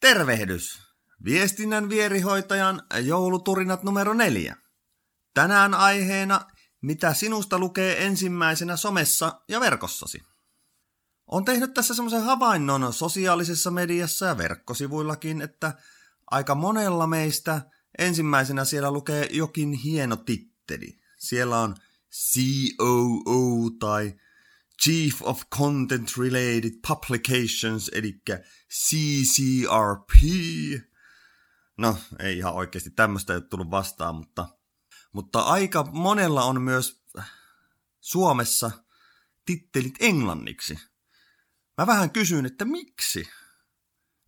Tervehdys! Viestinnän vierihoitajan jouluturinat numero neljä. Tänään aiheena, mitä sinusta lukee ensimmäisenä somessa ja verkossasi. On tehnyt tässä semmoisen havainnon sosiaalisessa mediassa ja verkkosivuillakin, että aika monella meistä ensimmäisenä siellä lukee jokin hieno titteli. Siellä on COO tai Chief of Content Related Publications, eli CCRP. No, ei ihan oikeasti tämmöistä ei tullut vastaan, mutta, mutta aika monella on myös Suomessa tittelit englanniksi. Mä vähän kysyn, että miksi?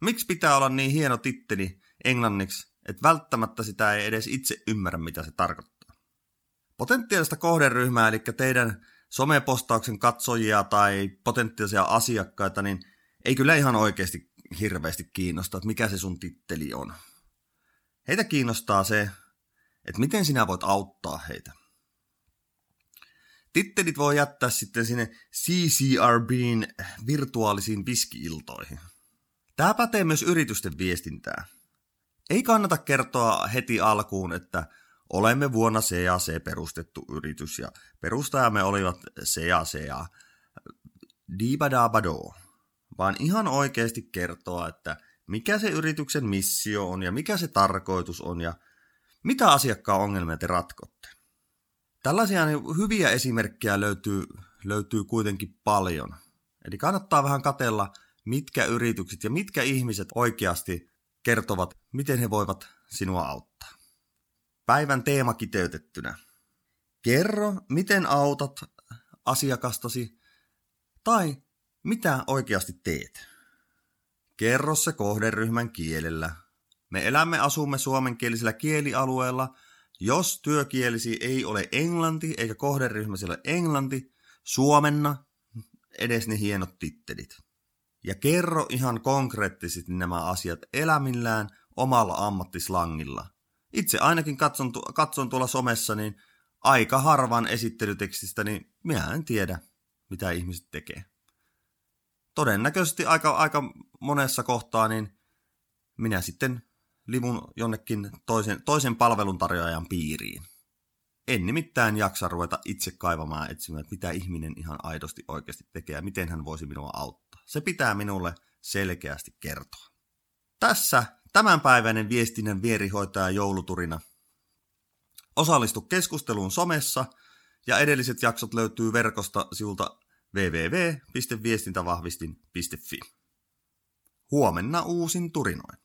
Miksi pitää olla niin hieno titteli englanniksi, että välttämättä sitä ei edes itse ymmärrä, mitä se tarkoittaa? Potentiaalista kohderyhmää, eli teidän somepostauksen katsojia tai potentiaalisia asiakkaita, niin ei kyllä ihan oikeasti hirveästi kiinnosta, että mikä se sun titteli on. Heitä kiinnostaa se, että miten sinä voit auttaa heitä. Tittelit voi jättää sitten sinne CCRBin virtuaalisiin viskiiltoihin. Tämä pätee myös yritysten viestintää. Ei kannata kertoa heti alkuun, että olemme vuonna CAC perustettu yritys ja perustajamme olivat CAC ja Dibadabado, vaan ihan oikeasti kertoa, että mikä se yrityksen missio on ja mikä se tarkoitus on ja mitä asiakkaan ongelmia te ratkotte. Tällaisia niin hyviä esimerkkejä löytyy, löytyy kuitenkin paljon. Eli kannattaa vähän katella, mitkä yritykset ja mitkä ihmiset oikeasti kertovat, miten he voivat sinua auttaa. Päivän teema kiteytettynä. Kerro, miten autat asiakastasi tai mitä oikeasti teet. Kerro se kohderyhmän kielellä. Me elämme asumme suomenkielisellä kielialueella. Jos työkielisi ei ole englanti eikä kohderyhmä ole englanti, suomenna edes ne hienot tittelit. Ja kerro ihan konkreettisesti nämä asiat elämillään omalla ammattislangilla – itse ainakin katson, katson tuolla somessa, niin aika harvan esittelytekstistä, niin minä en tiedä, mitä ihmiset tekee. Todennäköisesti aika, aika monessa kohtaa, niin minä sitten livun jonnekin toisen, toisen palveluntarjoajan piiriin. En nimittäin jaksa ruveta itse kaivamaan etsimään, että mitä ihminen ihan aidosti oikeasti tekee ja miten hän voisi minua auttaa. Se pitää minulle selkeästi kertoa. Tässä Tämänpäiväinen viestinnän vierihoitaja jouluturina. Osallistu keskusteluun somessa ja edelliset jaksot löytyy verkosta sivulta www.viestintävahvistin.fi. Huomenna uusin turinoin.